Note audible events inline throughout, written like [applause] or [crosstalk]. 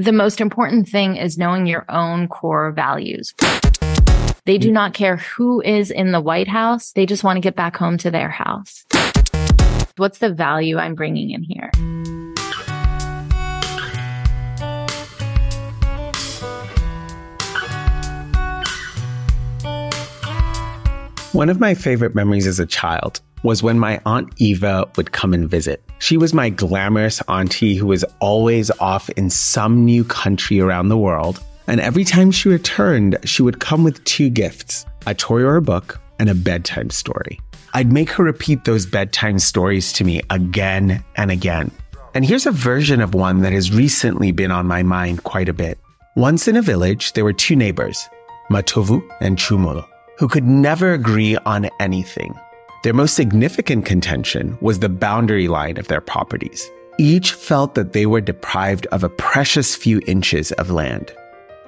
The most important thing is knowing your own core values. They do not care who is in the White House. They just want to get back home to their house. What's the value I'm bringing in here? One of my favorite memories as a child was when my Aunt Eva would come and visit. She was my glamorous auntie who was always off in some new country around the world. And every time she returned, she would come with two gifts a toy or a book and a bedtime story. I'd make her repeat those bedtime stories to me again and again. And here's a version of one that has recently been on my mind quite a bit. Once in a village, there were two neighbors, Matovu and Chumolo who could never agree on anything. Their most significant contention was the boundary line of their properties. Each felt that they were deprived of a precious few inches of land.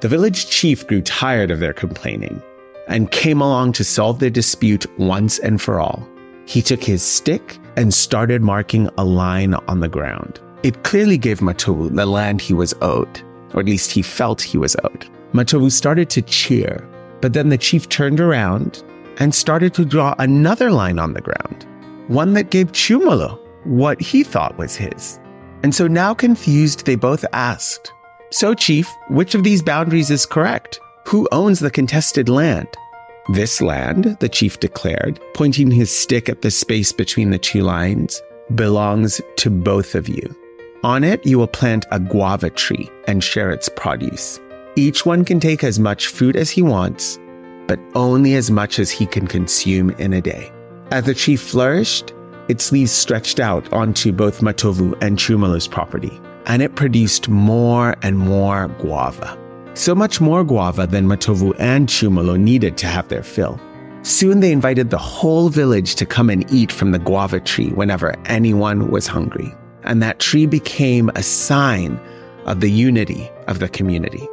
The village chief grew tired of their complaining and came along to solve their dispute once and for all. He took his stick and started marking a line on the ground. It clearly gave Matovu the land he was owed, or at least he felt he was owed. Matovu started to cheer but then the chief turned around and started to draw another line on the ground, one that gave Chumolo what he thought was his. And so now confused, they both asked, So, chief, which of these boundaries is correct? Who owns the contested land? This land, the chief declared, pointing his stick at the space between the two lines, belongs to both of you. On it, you will plant a guava tree and share its produce. Each one can take as much fruit as he wants, but only as much as he can consume in a day. As the tree flourished, its leaves stretched out onto both Matovu and Chumolo's property, and it produced more and more guava. So much more guava than Matovu and Chumolo needed to have their fill. Soon they invited the whole village to come and eat from the guava tree whenever anyone was hungry. And that tree became a sign of the unity of the community.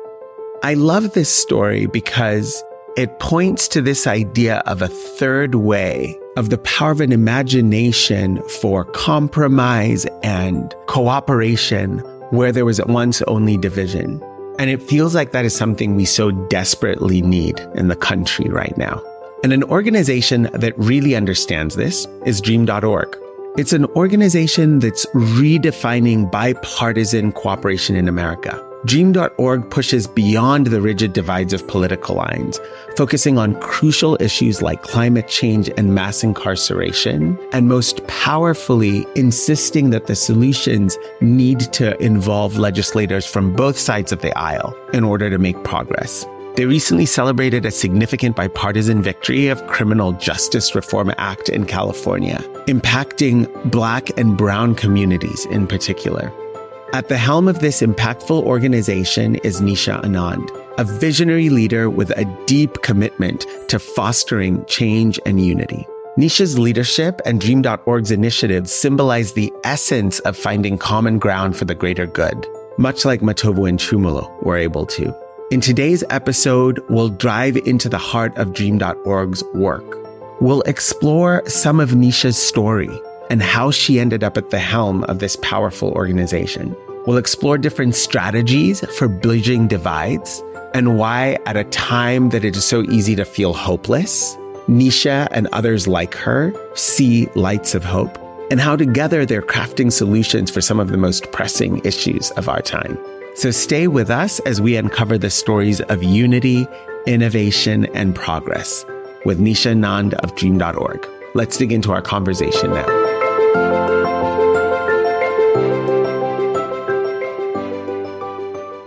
I love this story because it points to this idea of a third way, of the power of an imagination for compromise and cooperation where there was at once only division. And it feels like that is something we so desperately need in the country right now. And an organization that really understands this is Dream.org. It's an organization that's redefining bipartisan cooperation in America. Dream.org pushes beyond the rigid divides of political lines, focusing on crucial issues like climate change and mass incarceration, and most powerfully, insisting that the solutions need to involve legislators from both sides of the aisle in order to make progress. They recently celebrated a significant bipartisan victory of Criminal Justice Reform Act in California, impacting Black and Brown communities in particular. At the helm of this impactful organization is Nisha Anand, a visionary leader with a deep commitment to fostering change and unity. Nisha's leadership and Dream.org's initiatives symbolize the essence of finding common ground for the greater good, much like Matovu and Chumolo were able to. In today's episode, we'll drive into the heart of Dream.org's work. We'll explore some of Nisha's story and how she ended up at the helm of this powerful organization. We'll explore different strategies for bridging divides and why, at a time that it is so easy to feel hopeless, Nisha and others like her see lights of hope, and how together they're crafting solutions for some of the most pressing issues of our time. So stay with us as we uncover the stories of unity, innovation, and progress with Nisha Anand of Dream.org. Let's dig into our conversation now.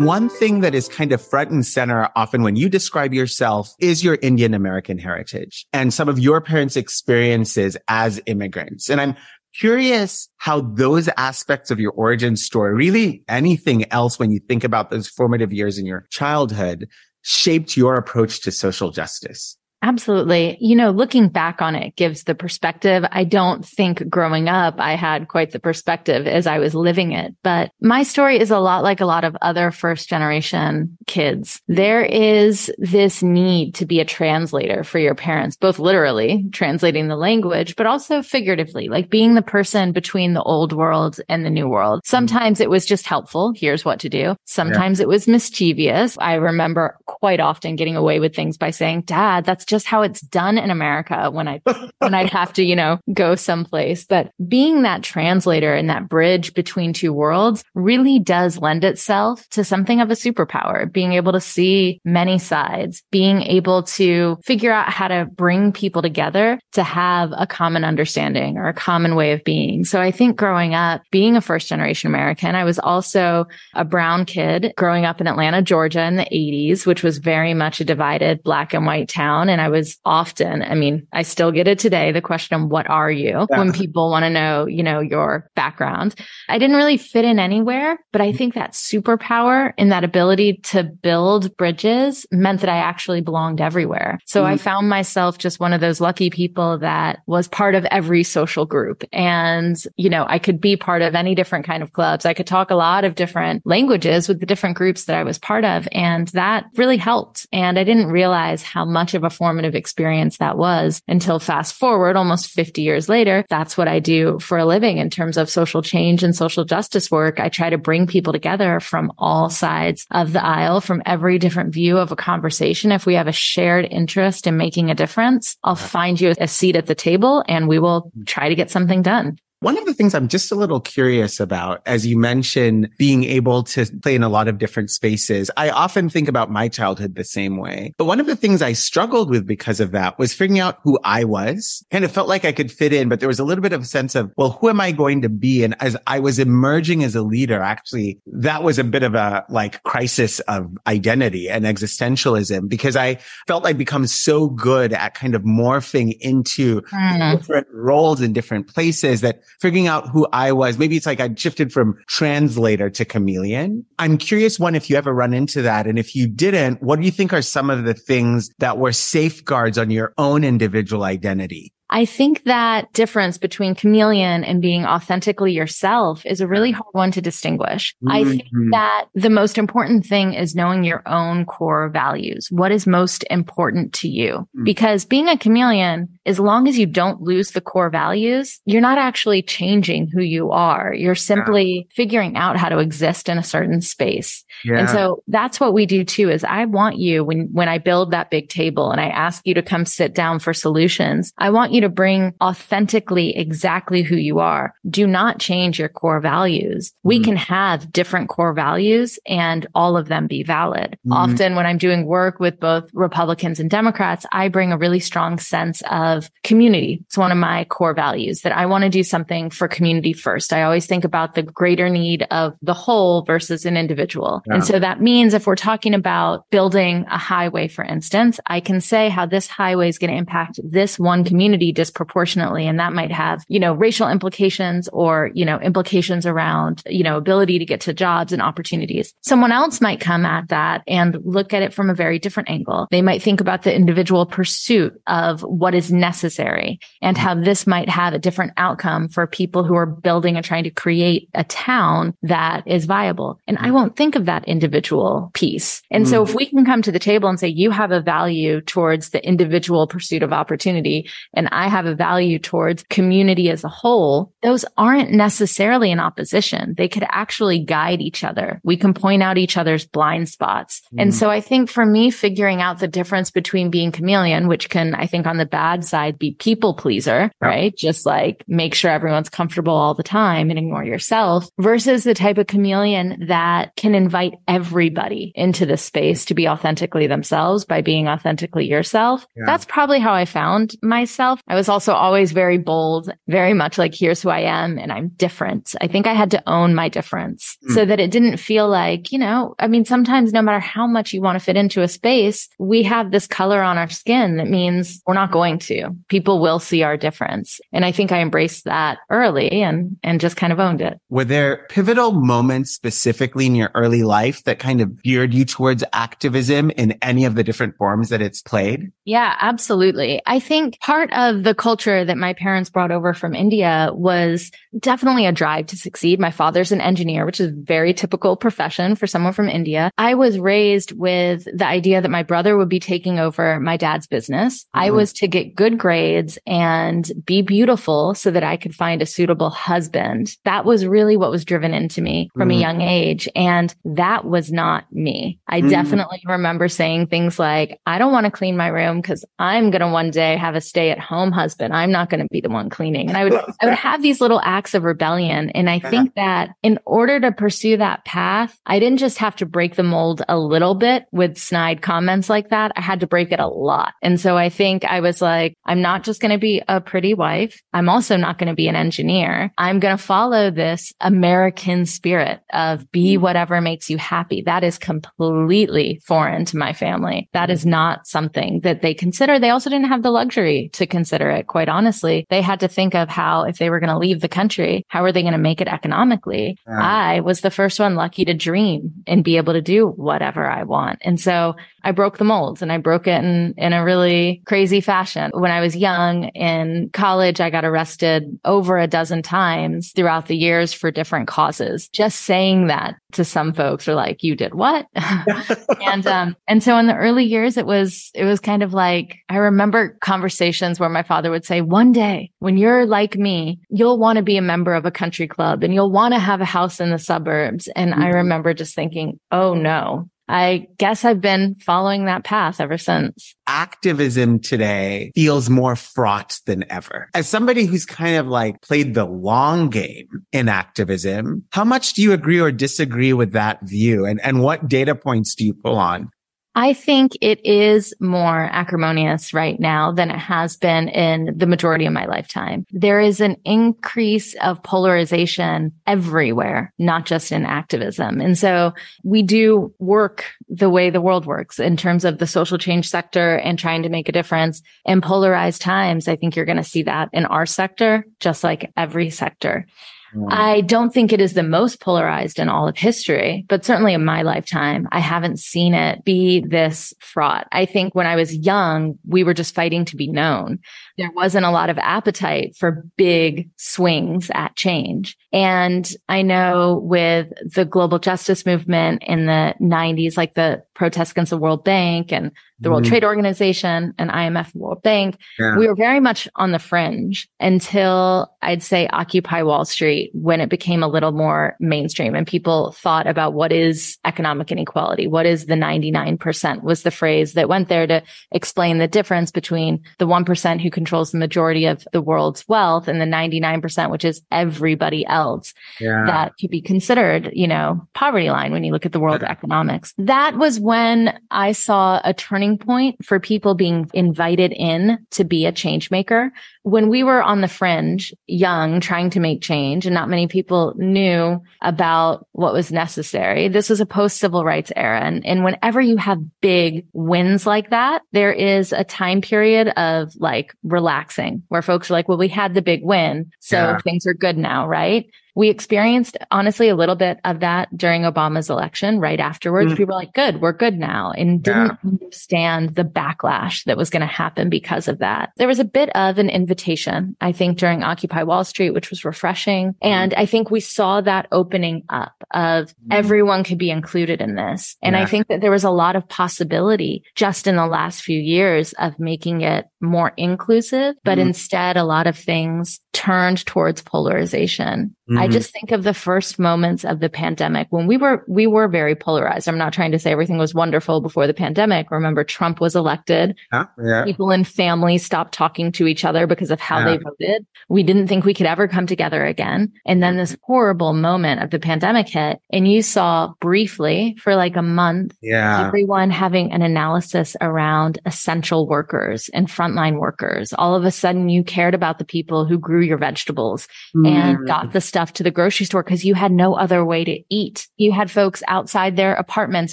One thing that is kind of front and center often when you describe yourself is your Indian American heritage and some of your parents' experiences as immigrants. And I'm curious how those aspects of your origin story, really anything else when you think about those formative years in your childhood, shaped your approach to social justice. Absolutely. You know, looking back on it gives the perspective. I don't think growing up, I had quite the perspective as I was living it, but my story is a lot like a lot of other first generation kids. There is this need to be a translator for your parents, both literally translating the language, but also figuratively, like being the person between the old world and the new world. Mm-hmm. Sometimes it was just helpful. Here's what to do. Sometimes yeah. it was mischievous. I remember quite often getting away with things by saying, dad, that's just how it's done in America when I, [laughs] when I'd have to, you know, go someplace. But being that translator and that bridge between two worlds really does lend itself to something of a superpower, being able to see many sides, being able to figure out how to bring people together to have a common understanding or a common way of being. So I think growing up, being a first generation American, I was also a brown kid growing up in Atlanta, Georgia in the 80s, which was very much a divided black and white town. And I was often, I mean, I still get it today, the question, of what are you? Yeah. When people want to know, you know, your background. I didn't really fit in anywhere, but I think that superpower and that ability to build bridges meant that I actually belonged everywhere. So mm-hmm. I found myself just one of those lucky people that was part of every social group. And, you know, I could be part of any different kind of clubs. I could talk a lot of different languages with the different groups that I was part of. And that really helped. And I didn't realize how much of a formative experience that was until fast forward almost 50 years later. That's what I do for a living in terms of social change and social justice work. I try to bring people together from all sides of the aisle, from every different view of a conversation. If we have a shared interest in making a difference, I'll find you a seat at the table and we will try to get something done. One of the things I'm just a little curious about, as you mentioned, being able to play in a lot of different spaces, I often think about my childhood the same way. But one of the things I struggled with because of that was figuring out who I was. Kind of felt like I could fit in, but there was a little bit of a sense of, well, who am I going to be? And as I was emerging as a leader, actually, that was a bit of a like crisis of identity and existentialism because I felt I'd become so good at kind of morphing into mm. different roles in different places that figuring out who I was. Maybe it's like I shifted from translator to chameleon. I'm curious, one, if you ever run into that. And if you didn't, what do you think are some of the things that were safeguards on your own individual identity? I think that difference between chameleon and being authentically yourself is a really hard one to distinguish. Mm-hmm. I think that the most important thing is knowing your own core values. What is most important to you? Mm-hmm. Because being a chameleon, as long as you don't lose the core values, you're not actually changing who you are. You're simply yeah. figuring out how to exist in a certain space. Yeah. And so that's what we do too is I want you when, when I build that big table and I ask you to come sit down for solutions, I want you to bring authentically exactly who you are. Do not change your core values. We mm-hmm. can have different core values and all of them be valid. Mm-hmm. Often when I'm doing work with both Republicans and Democrats, I bring a really strong sense of community. It's one of my core values that I want to do something for community first. I always think about the greater need of the whole versus an individual. Yeah. And so that means if we're talking about building a highway, for instance, I can say how this highway is going to impact this one community disproportionately. And that might have, you know, racial implications or, you know, implications around, you know, ability to get to jobs and opportunities. Someone else might come at that and look at it from a very different angle. They might think about the individual pursuit of what is necessary and how this might have a different outcome for people who are building and trying to create a town that is viable. And I won't think of that individual piece. And mm. so if we can come to the table and say, you have a value towards the individual pursuit of opportunity and I have a value towards community as a whole, those aren't necessarily in opposition. They could actually guide each other. We can point out each other's blind spots. Mm. And so I think for me, figuring out the difference between being chameleon, which can, I think on the bad side be people pleaser, yeah. right? Just like make sure everyone's comfortable all the time and ignore yourself versus the type of chameleon that can invite everybody into the space to be authentically themselves by being authentically yourself. Yeah. That's probably how I found myself. I was also always very bold, very much like, here's who I am and I'm different. I think I had to own my difference mm. so that it didn't feel like, you know, I mean, sometimes no matter how much you want to fit into a space, we have this color on our skin that means we're not going to. to. People will see our difference. And I think I embraced that early and, and just kind of owned it. Were there pivotal moments specifically in your early life that kind of geared you towards activism in any of the different forms that it's played? Yeah, absolutely. I think part of the culture that my parents brought over from India was definitely a drive to succeed. My father's an engineer, which is a very typical profession for someone from India. I was raised with the idea that my brother would be taking over my dad's business. Mm-hmm. I was to get good grades and be beautiful so that I could find a suitable husband. That was really what was driven into me from mm-hmm. a young age. And that was not me. I mm-hmm. definitely remember saying things like, I don't want to clean my room because I'm going to one day have a stay at home husband. I'm not going to be the one cleaning. And I would, I would [laughs] have these little acts of rebellion. And I think that in order to pursue that path, I didn't just have to break the mold a little bit with snide comments like that. I had to break it a lot. And so I think I was like, I'm not just going to be a pretty wife. I'm also not going to be an engineer. I'm going to follow this American spirit of be mm. whatever makes you happy. That is completely foreign to my family. That is not something that they consider. They also didn't have the luxury to consider it. Quite honestly, they had to think of how, if they were going to leave the country, how are they going to make it economically? Yeah. I was the first one lucky to dream and be able to do whatever I want. And so I broke the molds and I broke it in, in a really crazy fashion. When I was young in college, I got arrested over a dozen times throughout the years for different causes. Just saying that to some folks are like, you did what? [laughs] [laughs] and, um, and so in the early years, it was, it was kind of like, I remember conversations where my father would say, one day when you're like me, you'll want to be a member of a country club and you'll want to have a house in the suburbs. And mm-hmm. I remember just thinking, oh no, I guess I've been following that path ever since. Activism today feels more fraught than ever. As somebody who's kind of like played the long game in activism, how much do you agree or disagree with that view? And, and what data points do you pull on? I think it is more acrimonious right now than it has been in the majority of my lifetime. There is an increase of polarization everywhere, not just in activism. And so we do work the way the world works in terms of the social change sector and trying to make a difference in polarized times. I think you're going to see that in our sector, just like every sector. Mm. I don't think it is the most polarized in all of history, but certainly in my lifetime, I haven't seen it be this fraught. I think when I was young, we were just fighting to be known. There wasn't a lot of appetite for big swings at change. And I know with the global justice movement in the 90s, like the protests against the World Bank and the mm-hmm. World Trade Organization and IMF World Bank, yeah. we were very much on the fringe until I'd say Occupy Wall Street when it became a little more mainstream and people thought about what is economic inequality? What is the 99% was the phrase that went there to explain the difference between the 1% who controls the majority of the world's wealth and the 99%, which is everybody else yeah. that could be considered, you know, poverty line when you look at the world economics. That was when I saw a turning point for people being invited in to be a change maker. When we were on the fringe, young, trying to make change and not many people knew about what was necessary. This was a post civil rights era. And, and whenever you have big wins like that, there is a time period of like relaxing where folks are like, well, we had the big win. So yeah. things are good now, right? We experienced honestly a little bit of that during Obama's election. Right afterwards, mm. people were like, good, we're good now and didn't yeah. understand the backlash that was going to happen because of that. There was a bit of an invitation, I think, during Occupy Wall Street, which was refreshing. Mm. And I think we saw that opening up of mm. everyone could be included in this. And yeah. I think that there was a lot of possibility just in the last few years of making it more inclusive, but mm. instead a lot of things turned towards polarization. Mm-hmm. I just think of the first moments of the pandemic when we were, we were very polarized. I'm not trying to say everything was wonderful before the pandemic. Remember, Trump was elected. Yeah, yeah. People in families stopped talking to each other because of how yeah. they voted. We didn't think we could ever come together again. And then this horrible moment of the pandemic hit and you saw briefly for like a month, yeah. everyone having an analysis around essential workers and frontline workers. All of a sudden you cared about the people who grew your vegetables mm. and got the stuff stuff to the grocery store because you had no other way to eat. You had folks outside their apartments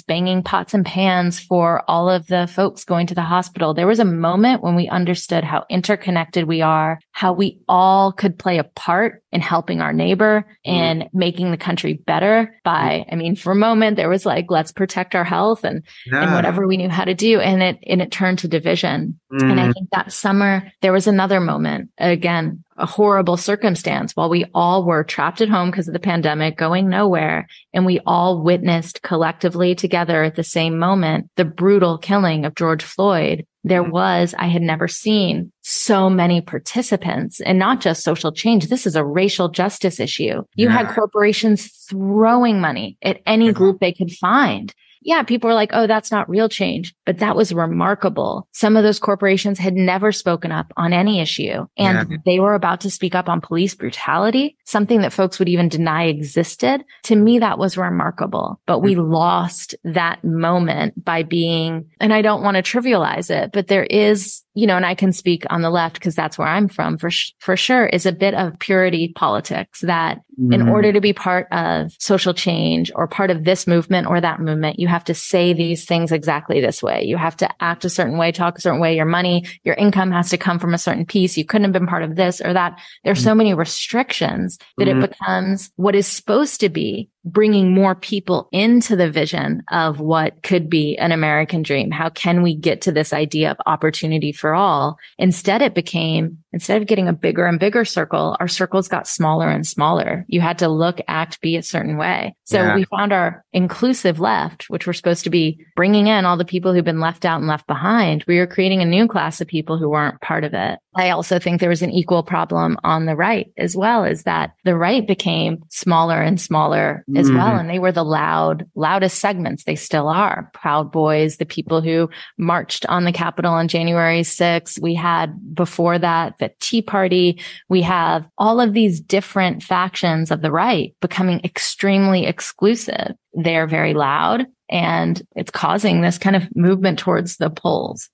banging pots and pans for all of the folks going to the hospital. There was a moment when we understood how interconnected we are, how we all could play a part in helping our neighbor mm. and making the country better by, I mean, for a moment, there was like, let's protect our health and, yeah. and whatever we knew how to do. And it, and it turned to division. Mm. And I mm. think that summer, there was another moment, again, a horrible circumstance while we all were trapped at home because of the pandemic, going nowhere. And we all witnessed collectively together at the same moment, the brutal killing of George Floyd. There mm. was, I had never seen so many participants and not just social change. This is a racial justice issue. You yeah. had corporations throwing money at any group they could find yeah, people were like, oh, that's not real change, but that was remarkable. Some of those corporations had never spoken up on any issue and yeah. they were about to speak up on police brutality, something that folks would even deny existed. To me, that was remarkable, but we mm-hmm. lost that moment by being, and I don't want to trivialize it, but there is you know, and I can speak on the left because that's where I'm from for, sh- for sure is a bit of purity politics that mm-hmm. in order to be part of social change or part of this movement or that movement, you have to say these things exactly this way. You have to act a certain way, talk a certain way. Your money, your income has to come from a certain piece. You couldn't have been part of this or that. There's mm-hmm. so many restrictions that mm-hmm. it becomes what is supposed to be bringing more people into the vision of what could be an American dream. How can we get to this idea of opportunity for all? Instead, it became, instead of getting a bigger and bigger circle, our circles got smaller and smaller. You had to look, act, be a certain way. So yeah. we found our inclusive left, which we're supposed to be bringing in all the people who've been left out and left behind. We were creating a new class of people who weren't part of it. I also think there was an equal problem on the right as well, is that the right became smaller and smaller as mm-hmm. well. And they were the loud, loudest segments. They still are. Proud Boys, the people who marched on the Capitol on January 6th. We had before that the Tea Party. We have all of these different factions of the right becoming extremely exclusive. They're very loud and it's causing this kind of movement towards the poles.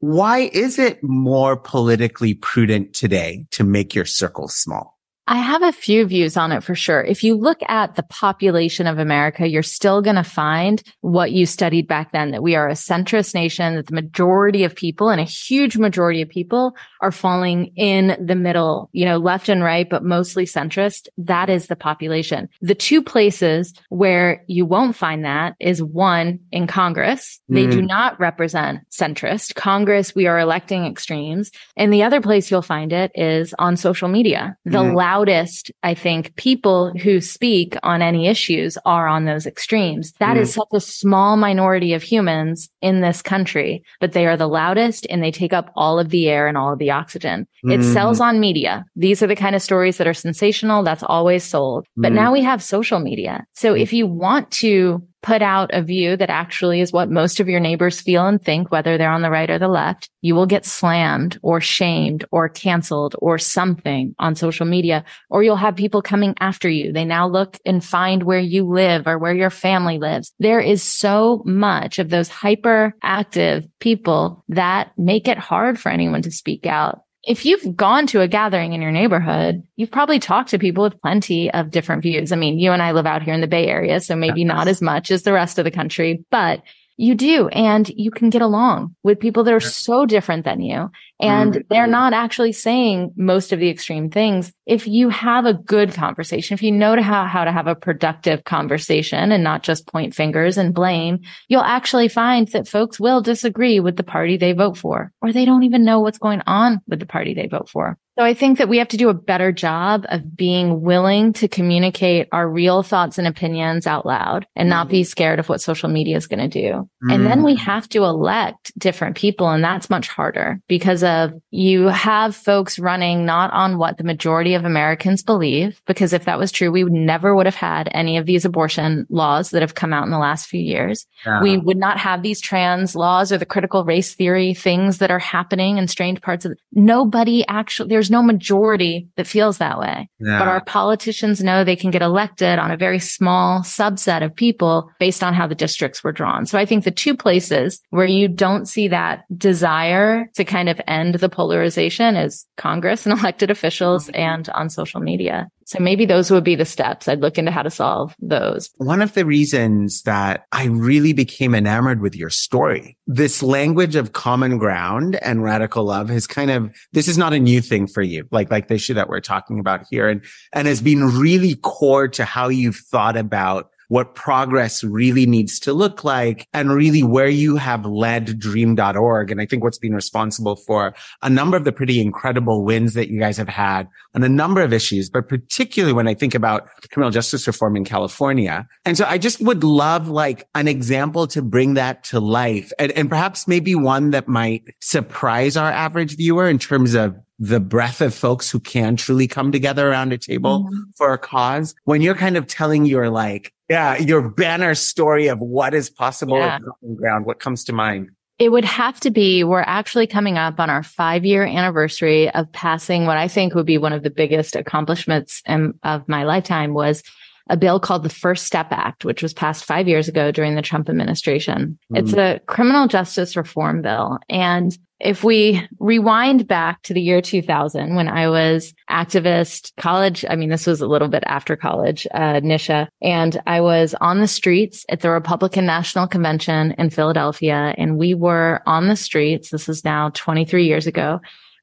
Why is it more politically prudent today to make your circle small? I have a few views on it for sure. If you look at the population of America, you're still going to find what you studied back then, that we are a centrist nation, that the majority of people and a huge majority of people are falling in the middle, you know, left and right, but mostly centrist. That is the population. The two places where you won't find that is one in Congress. They mm. do not represent centrist. Congress, we are electing extremes. And the other place you'll find it is on social media. The mm. loud loudest, I think, people who speak on any issues are on those extremes. That mm. is such a small minority of humans in this country, but they are the loudest and they take up all of the air and all of the oxygen. Mm. It sells on media. These are the kind of stories that are sensational. That's always sold. But mm. now we have social media. So if you want to put out a view that actually is what most of your neighbors feel and think, whether they're on the right or the left, you will get slammed or shamed or canceled or something on social media, or you'll have people coming after you. They now look and find where you live or where your family lives. There is so much of those hyperactive people that make it hard for anyone to speak out if you've gone to a gathering in your neighborhood, you've probably talked to people with plenty of different views. I mean, you and I live out here in the Bay Area, so maybe not as much as the rest of the country, but you do. And you can get along with people that are so different than you. And mm-hmm. they're not actually saying most of the extreme things. If you have a good conversation, if you know to how, how to have a productive conversation and not just point fingers and blame, you'll actually find that folks will disagree with the party they vote for, or they don't even know what's going on with the party they vote for. So I think that we have to do a better job of being willing to communicate our real thoughts and opinions out loud and not be mm-hmm. scared of what social media is going to do. Mm. And then we mm. have to elect different people. And that's much harder because of you have folks running not on what the majority of Americans believe, because if that was true, we never would have had any of these abortion laws that have come out in the last few years. Yeah. We would not have these trans laws or the critical race theory things that are happening in strange parts of the, nobody actually, there's no majority that feels that way. Yeah. But our politicians know they can get elected on a very small subset of people based on how the districts were drawn. So I think the two places where you don't see that desire to kind of end the polarization is Congress and [laughs] elected officials mm-hmm. and on social media. So maybe those would be the steps. I'd look into how to solve those. One of the reasons that I really became enamored with your story, this language of common ground and radical love has kind of, this is not a new thing for you, like, like the issue that we're talking about here and, and has been really core to how you've thought about what progress really needs to look like and really where you have led dream.org. And I think what's been responsible for a number of the pretty incredible wins that you guys have had on a number of issues, but particularly when I think about criminal justice reform in California. And so I just would love like an example to bring that to life and, and perhaps maybe one that might surprise our average viewer in terms of the breadth of folks who can truly come together around a table mm-hmm. for a cause. When you're kind of telling your like, yeah, your banner story of what is possible yeah. ground, what comes to mind? It would have to be, we're actually coming up on our five year anniversary of passing what I think would be one of the biggest accomplishments in, of my lifetime was a bill called the First Step Act, which was passed five years ago during the Trump administration. Mm. It's a criminal justice reform bill. And if we rewind back to the year 2000 when I was activist college, I mean, this was a little bit after college, uh, Nisha, and I was on the streets at the Republican National Convention in Philadelphia. And we were on the streets. This is now 23 years ago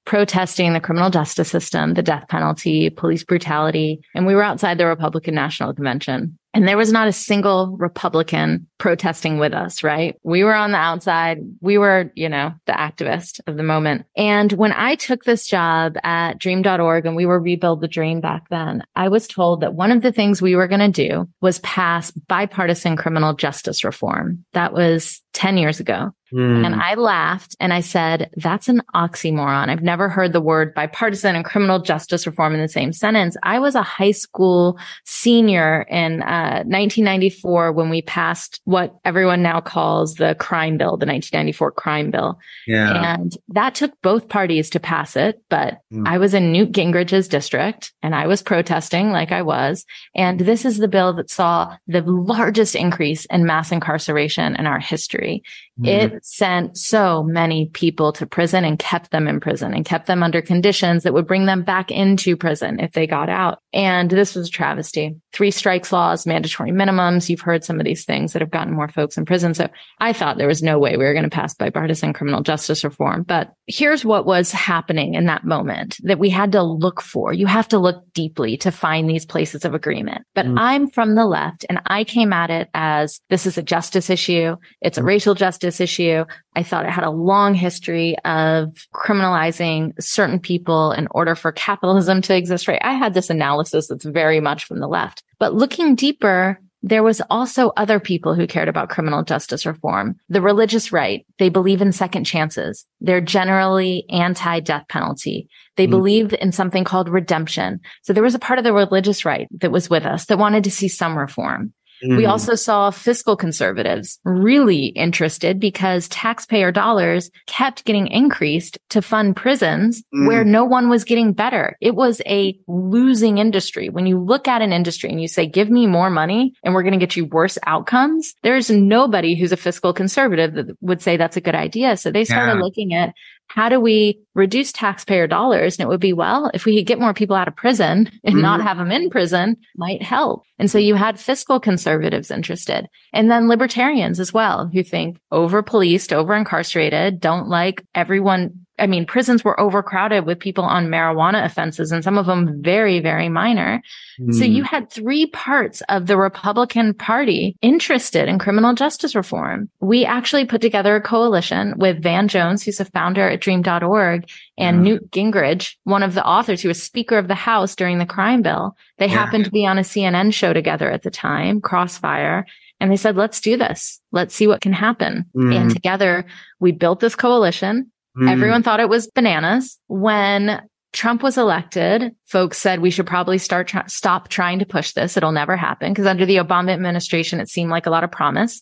protesting the criminal justice system, the death penalty, police brutality. And we were outside the Republican National Convention. And there was not a single Republican protesting with us, right? We were on the outside. We were, you know, the activist of the moment. And when I took this job at dream.org and we were rebuild the dream back then, I was told that one of the things we were going to do was pass bipartisan criminal justice reform. That was 10 years ago. Mm. And I laughed and I said, that's an oxymoron. I've never heard the word bipartisan and criminal justice reform in the same sentence. I was a high school senior in uh, 1994 when we passed what everyone now calls the crime bill, the 1994 crime bill. Yeah. And that took both parties to pass it. But mm. I was in Newt Gingrich's district and I was protesting like I was. And this is the bill that saw the largest increase in mass incarceration in our history. It sent so many people to prison and kept them in prison and kept them under conditions that would bring them back into prison if they got out. And this was a travesty. Three strikes laws, mandatory minimums. You've heard some of these things that have gotten more folks in prison. So I thought there was no way we were going to pass bipartisan criminal justice reform. But here's what was happening in that moment that we had to look for. You have to look deeply to find these places of agreement. But mm. I'm from the left and I came at it as this is a justice issue. It's a mm. racial justice issue. I thought it had a long history of criminalizing certain people in order for capitalism to exist, right? I had this analysis that's very much from the left. But looking deeper, there was also other people who cared about criminal justice reform. The religious right, they believe in second chances. They're generally anti-death penalty. They mm. believe in something called redemption. So there was a part of the religious right that was with us that wanted to see some reform. Mm. We also saw fiscal conservatives really interested because taxpayer dollars kept getting increased to fund prisons mm. where no one was getting better. It was a losing industry. When you look at an industry and you say, give me more money and we're going to get you worse outcomes, there's nobody who's a fiscal conservative that would say that's a good idea. So they started yeah. looking at how do we reduce taxpayer dollars? And it would be, well, if we could get more people out of prison and mm-hmm. not have them in prison might help. And so you had fiscal conservatives interested and then libertarians as well who think over policed, over incarcerated, don't like everyone I mean, prisons were overcrowded with people on marijuana offenses and some of them very, very minor. Mm. So you hmm. had three parts of the Republican party interested in criminal justice reform. We actually put together a coalition with Van Jones, who's a founder at dream.org and yeah. Newt Gingrich, one of the authors who was speaker of the house during the crime bill. They yeah. happened to be on a CNN show together at the time, Crossfire. And they said, let's do this. Let's see what can happen. Mm. And together we built this coalition Mm. Everyone thought it was bananas. When Trump was elected, folks said we should probably start tr- stop trying to push this. It'll never happen because under the Obama administration, it seemed like a lot of promise.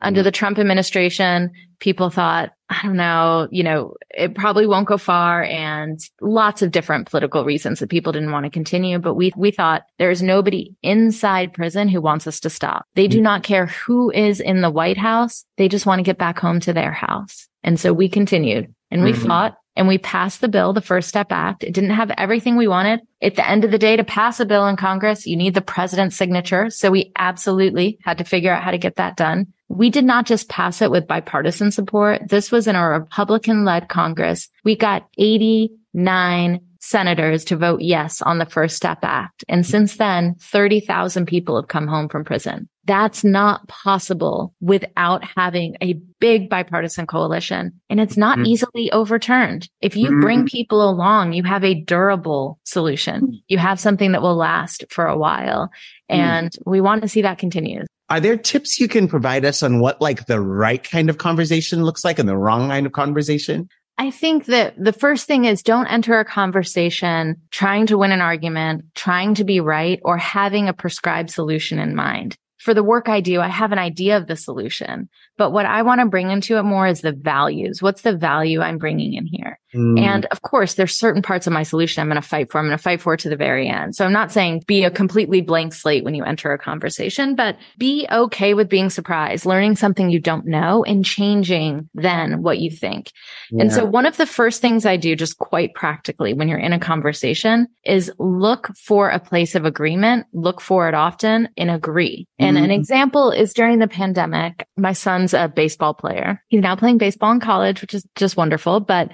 Under the Trump administration, people thought, I don't know, you know, it probably won't go far and lots of different political reasons that people didn't want to continue. But we, we thought there is nobody inside prison who wants us to stop. They do not care who is in the White House. They just want to get back home to their house. And so we continued and we mm-hmm. fought and we passed the bill, the First Step Act. It didn't have everything we wanted. At the end of the day, to pass a bill in Congress, you need the president's signature. So we absolutely had to figure out how to get that done. We did not just pass it with bipartisan support. This was in a Republican led Congress. We got 89 senators to vote yes on the First Step Act. And since then, 30,000 people have come home from prison. That's not possible without having a big bipartisan coalition. And it's not mm-hmm. easily overturned. If you mm-hmm. bring people along, you have a durable solution. You have something that will last for a while. Mm. And mm-hmm. we want to see that continue. Are there tips you can provide us on what like the right kind of conversation looks like and the wrong kind of conversation? I think that the first thing is don't enter a conversation trying to win an argument, trying to be right, or having a prescribed solution in mind for the work I do, I have an idea of the solution, but what I want to bring into it more is the values. What's the value I'm bringing in here? Mm. And of course, there's certain parts of my solution I'm going to fight for. I'm going to fight for to the very end. So I'm not saying be a completely blank slate when you enter a conversation, but be okay with being surprised, learning something you don't know and changing then what you think. Yeah. And so one of the first things I do just quite practically when you're in a conversation is look for a place of agreement, look for it often and agree. Mm. And an mm-hmm. example is during the pandemic, my son's a baseball player. He's now playing baseball in college, which is just wonderful, but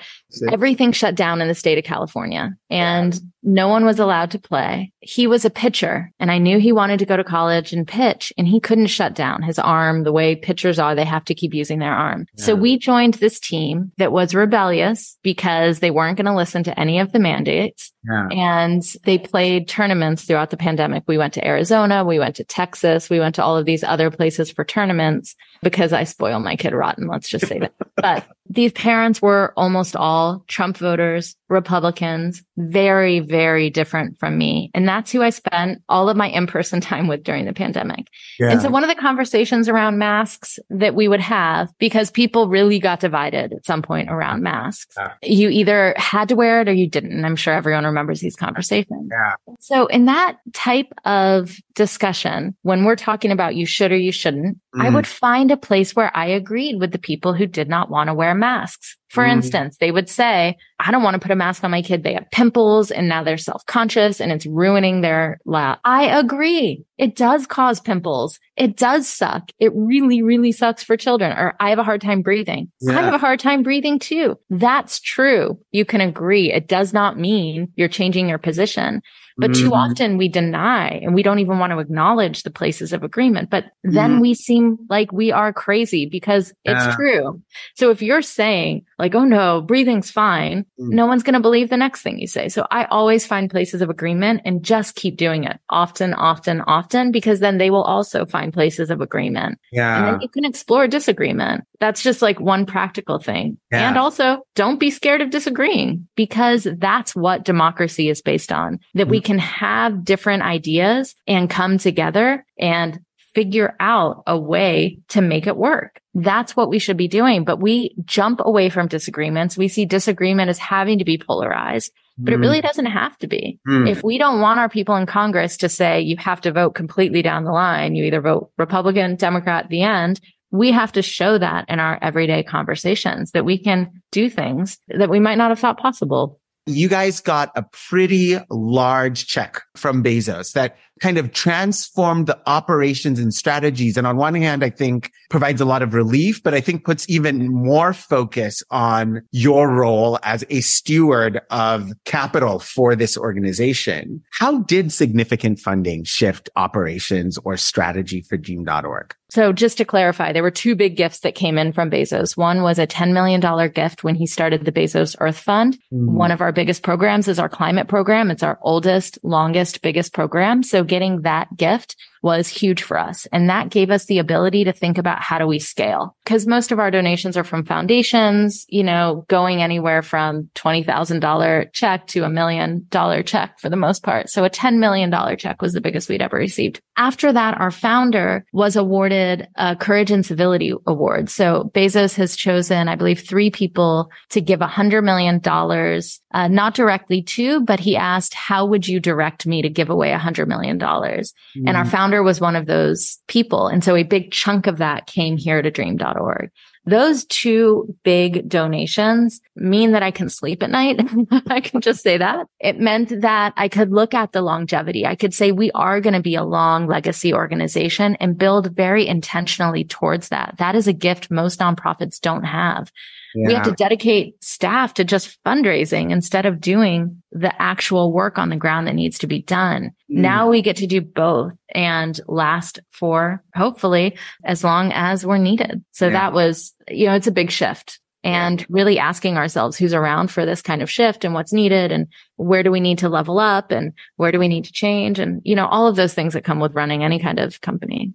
everything shut down in the state of California and no one was allowed to play. He was a pitcher and I knew he wanted to go to college and pitch and he couldn't shut down his arm the way pitchers are. They have to keep using their arm. Yeah. So we joined this team that was rebellious because they weren't going to listen to any of the mandates. Yeah. And they played tournaments throughout the pandemic. We went to Arizona. We went to Texas. We went to all of these other places for tournaments because I spoil my kid rotten. Let's just say that. [laughs] but these parents were almost all Trump voters, Republicans, very, very different from me. And that's who I spent all of my in-person time with during the pandemic. Yeah. And so one of the conversations around masks that we would have, because people really got divided at some point around masks, yeah. you either had to wear it or you didn't. And I'm sure everyone remembers these conversations. Yeah. So in that type of discussion, when we're talking about you should or you shouldn't, mm. I would find a place where I agreed with the people who did not want to wear masks. For mm. instance, they would say, I don't want to put a mask on my kid. They have pimples and now they're self-conscious and it's ruining their life. I agree. It does cause pimples. It does suck. It really, really sucks for children. Or I have a hard time breathing. Yeah. I have a hard time breathing too. That's true. You can agree. It does not mean you're changing your position. But mm-hmm. too often we deny and we don't even want to acknowledge the places of agreement. But then mm-hmm. we seem like we are crazy because it's true. So if you're saying like, oh no, breathing's fine, mm-hmm. no one's going to believe the next thing you say. So I always find places of agreement and just keep doing it often, often, often, because then they will also find places of agreement. Yeah. And then you can explore disagreement. That's just like one practical thing. Yeah. And also don't be scared of disagreeing because that's what democracy is based on, that we can have different ideas and come together and figure out a way to make it work. That's what we should be doing. But we jump away from disagreements. We see disagreement as having to be polarized, but mm. it really mm-hmm. doesn't have to be. Mm. If we don't want our people in Congress to say you have to vote completely down the line, you either vote Republican, Democrat the end, we have to show that in our everyday conversations that we can do things that we might not have thought possible you guys got a pretty large check from Bezos that kind of transformed the operations and strategies. And on one hand, I think provides a lot of relief, but I think puts even more focus on your role as a steward of capital for this organization. How did significant funding shift operations or strategy for Dream.org? So just to clarify, there were two big gifts that came in from Bezos. One was a $10 million gift when he started the Bezos Earth Fund. Mm. One of our biggest programs is our climate program. It's our oldest, longest, biggest program. So getting that gift was huge for us. And that gave us the ability to think about how do we scale? Because most of our donations are from foundations, you know, going anywhere from $20,000 check to a million dollar check for the most part. So a $10 million check was the biggest we'd ever received. After that, our founder was awarded a Courage and Civility Award. So Bezos has chosen, I believe, three people to give a hundred million dollars, uh, not directly to, but he asked, how would you direct me to give away a hundred million dollars? Mm. And our mm. Founder was one of those people. And so a big chunk of that came here to dream.org. Those two big donations mean that I can sleep at night. [laughs] I can just say that. It meant that I could look at the longevity. I could say we are going to be a long legacy organization and build very intentionally towards that. That is a gift most nonprofits don't have. Yeah. We have to dedicate staff to just fundraising instead of doing the actual work on the ground that needs to be done. Mm. Now we get to do both and last for hopefully as long as we're needed. So yeah. that was, you know, it's a big shift and really asking ourselves who's around for this kind of shift and what's needed and where do we need to level up and where do we need to change and, you know, all of those things that come with running any kind of company.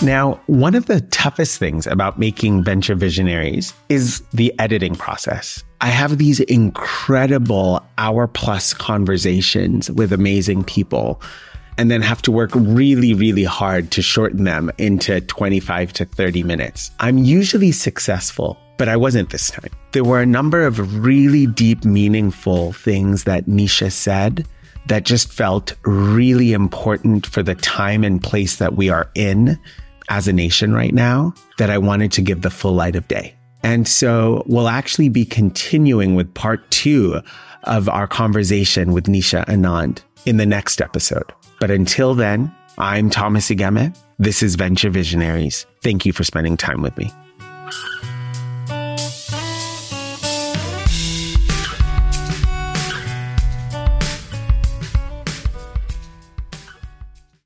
Now, one of the toughest things about making venture visionaries is the editing process. I have these incredible hour plus conversations with amazing people and then have to work really, really hard to shorten them into 25 to 30 minutes. I'm usually successful, but I wasn't this time. There were a number of really deep, meaningful things that Nisha said that just felt really important for the time and place that we are in as a nation right now that I wanted to give the full light of day. And so we'll actually be continuing with part two of our conversation with Nisha Anand in the next episode. But until then, I'm Thomas Igeme. This is Venture Visionaries. Thank you for spending time with me.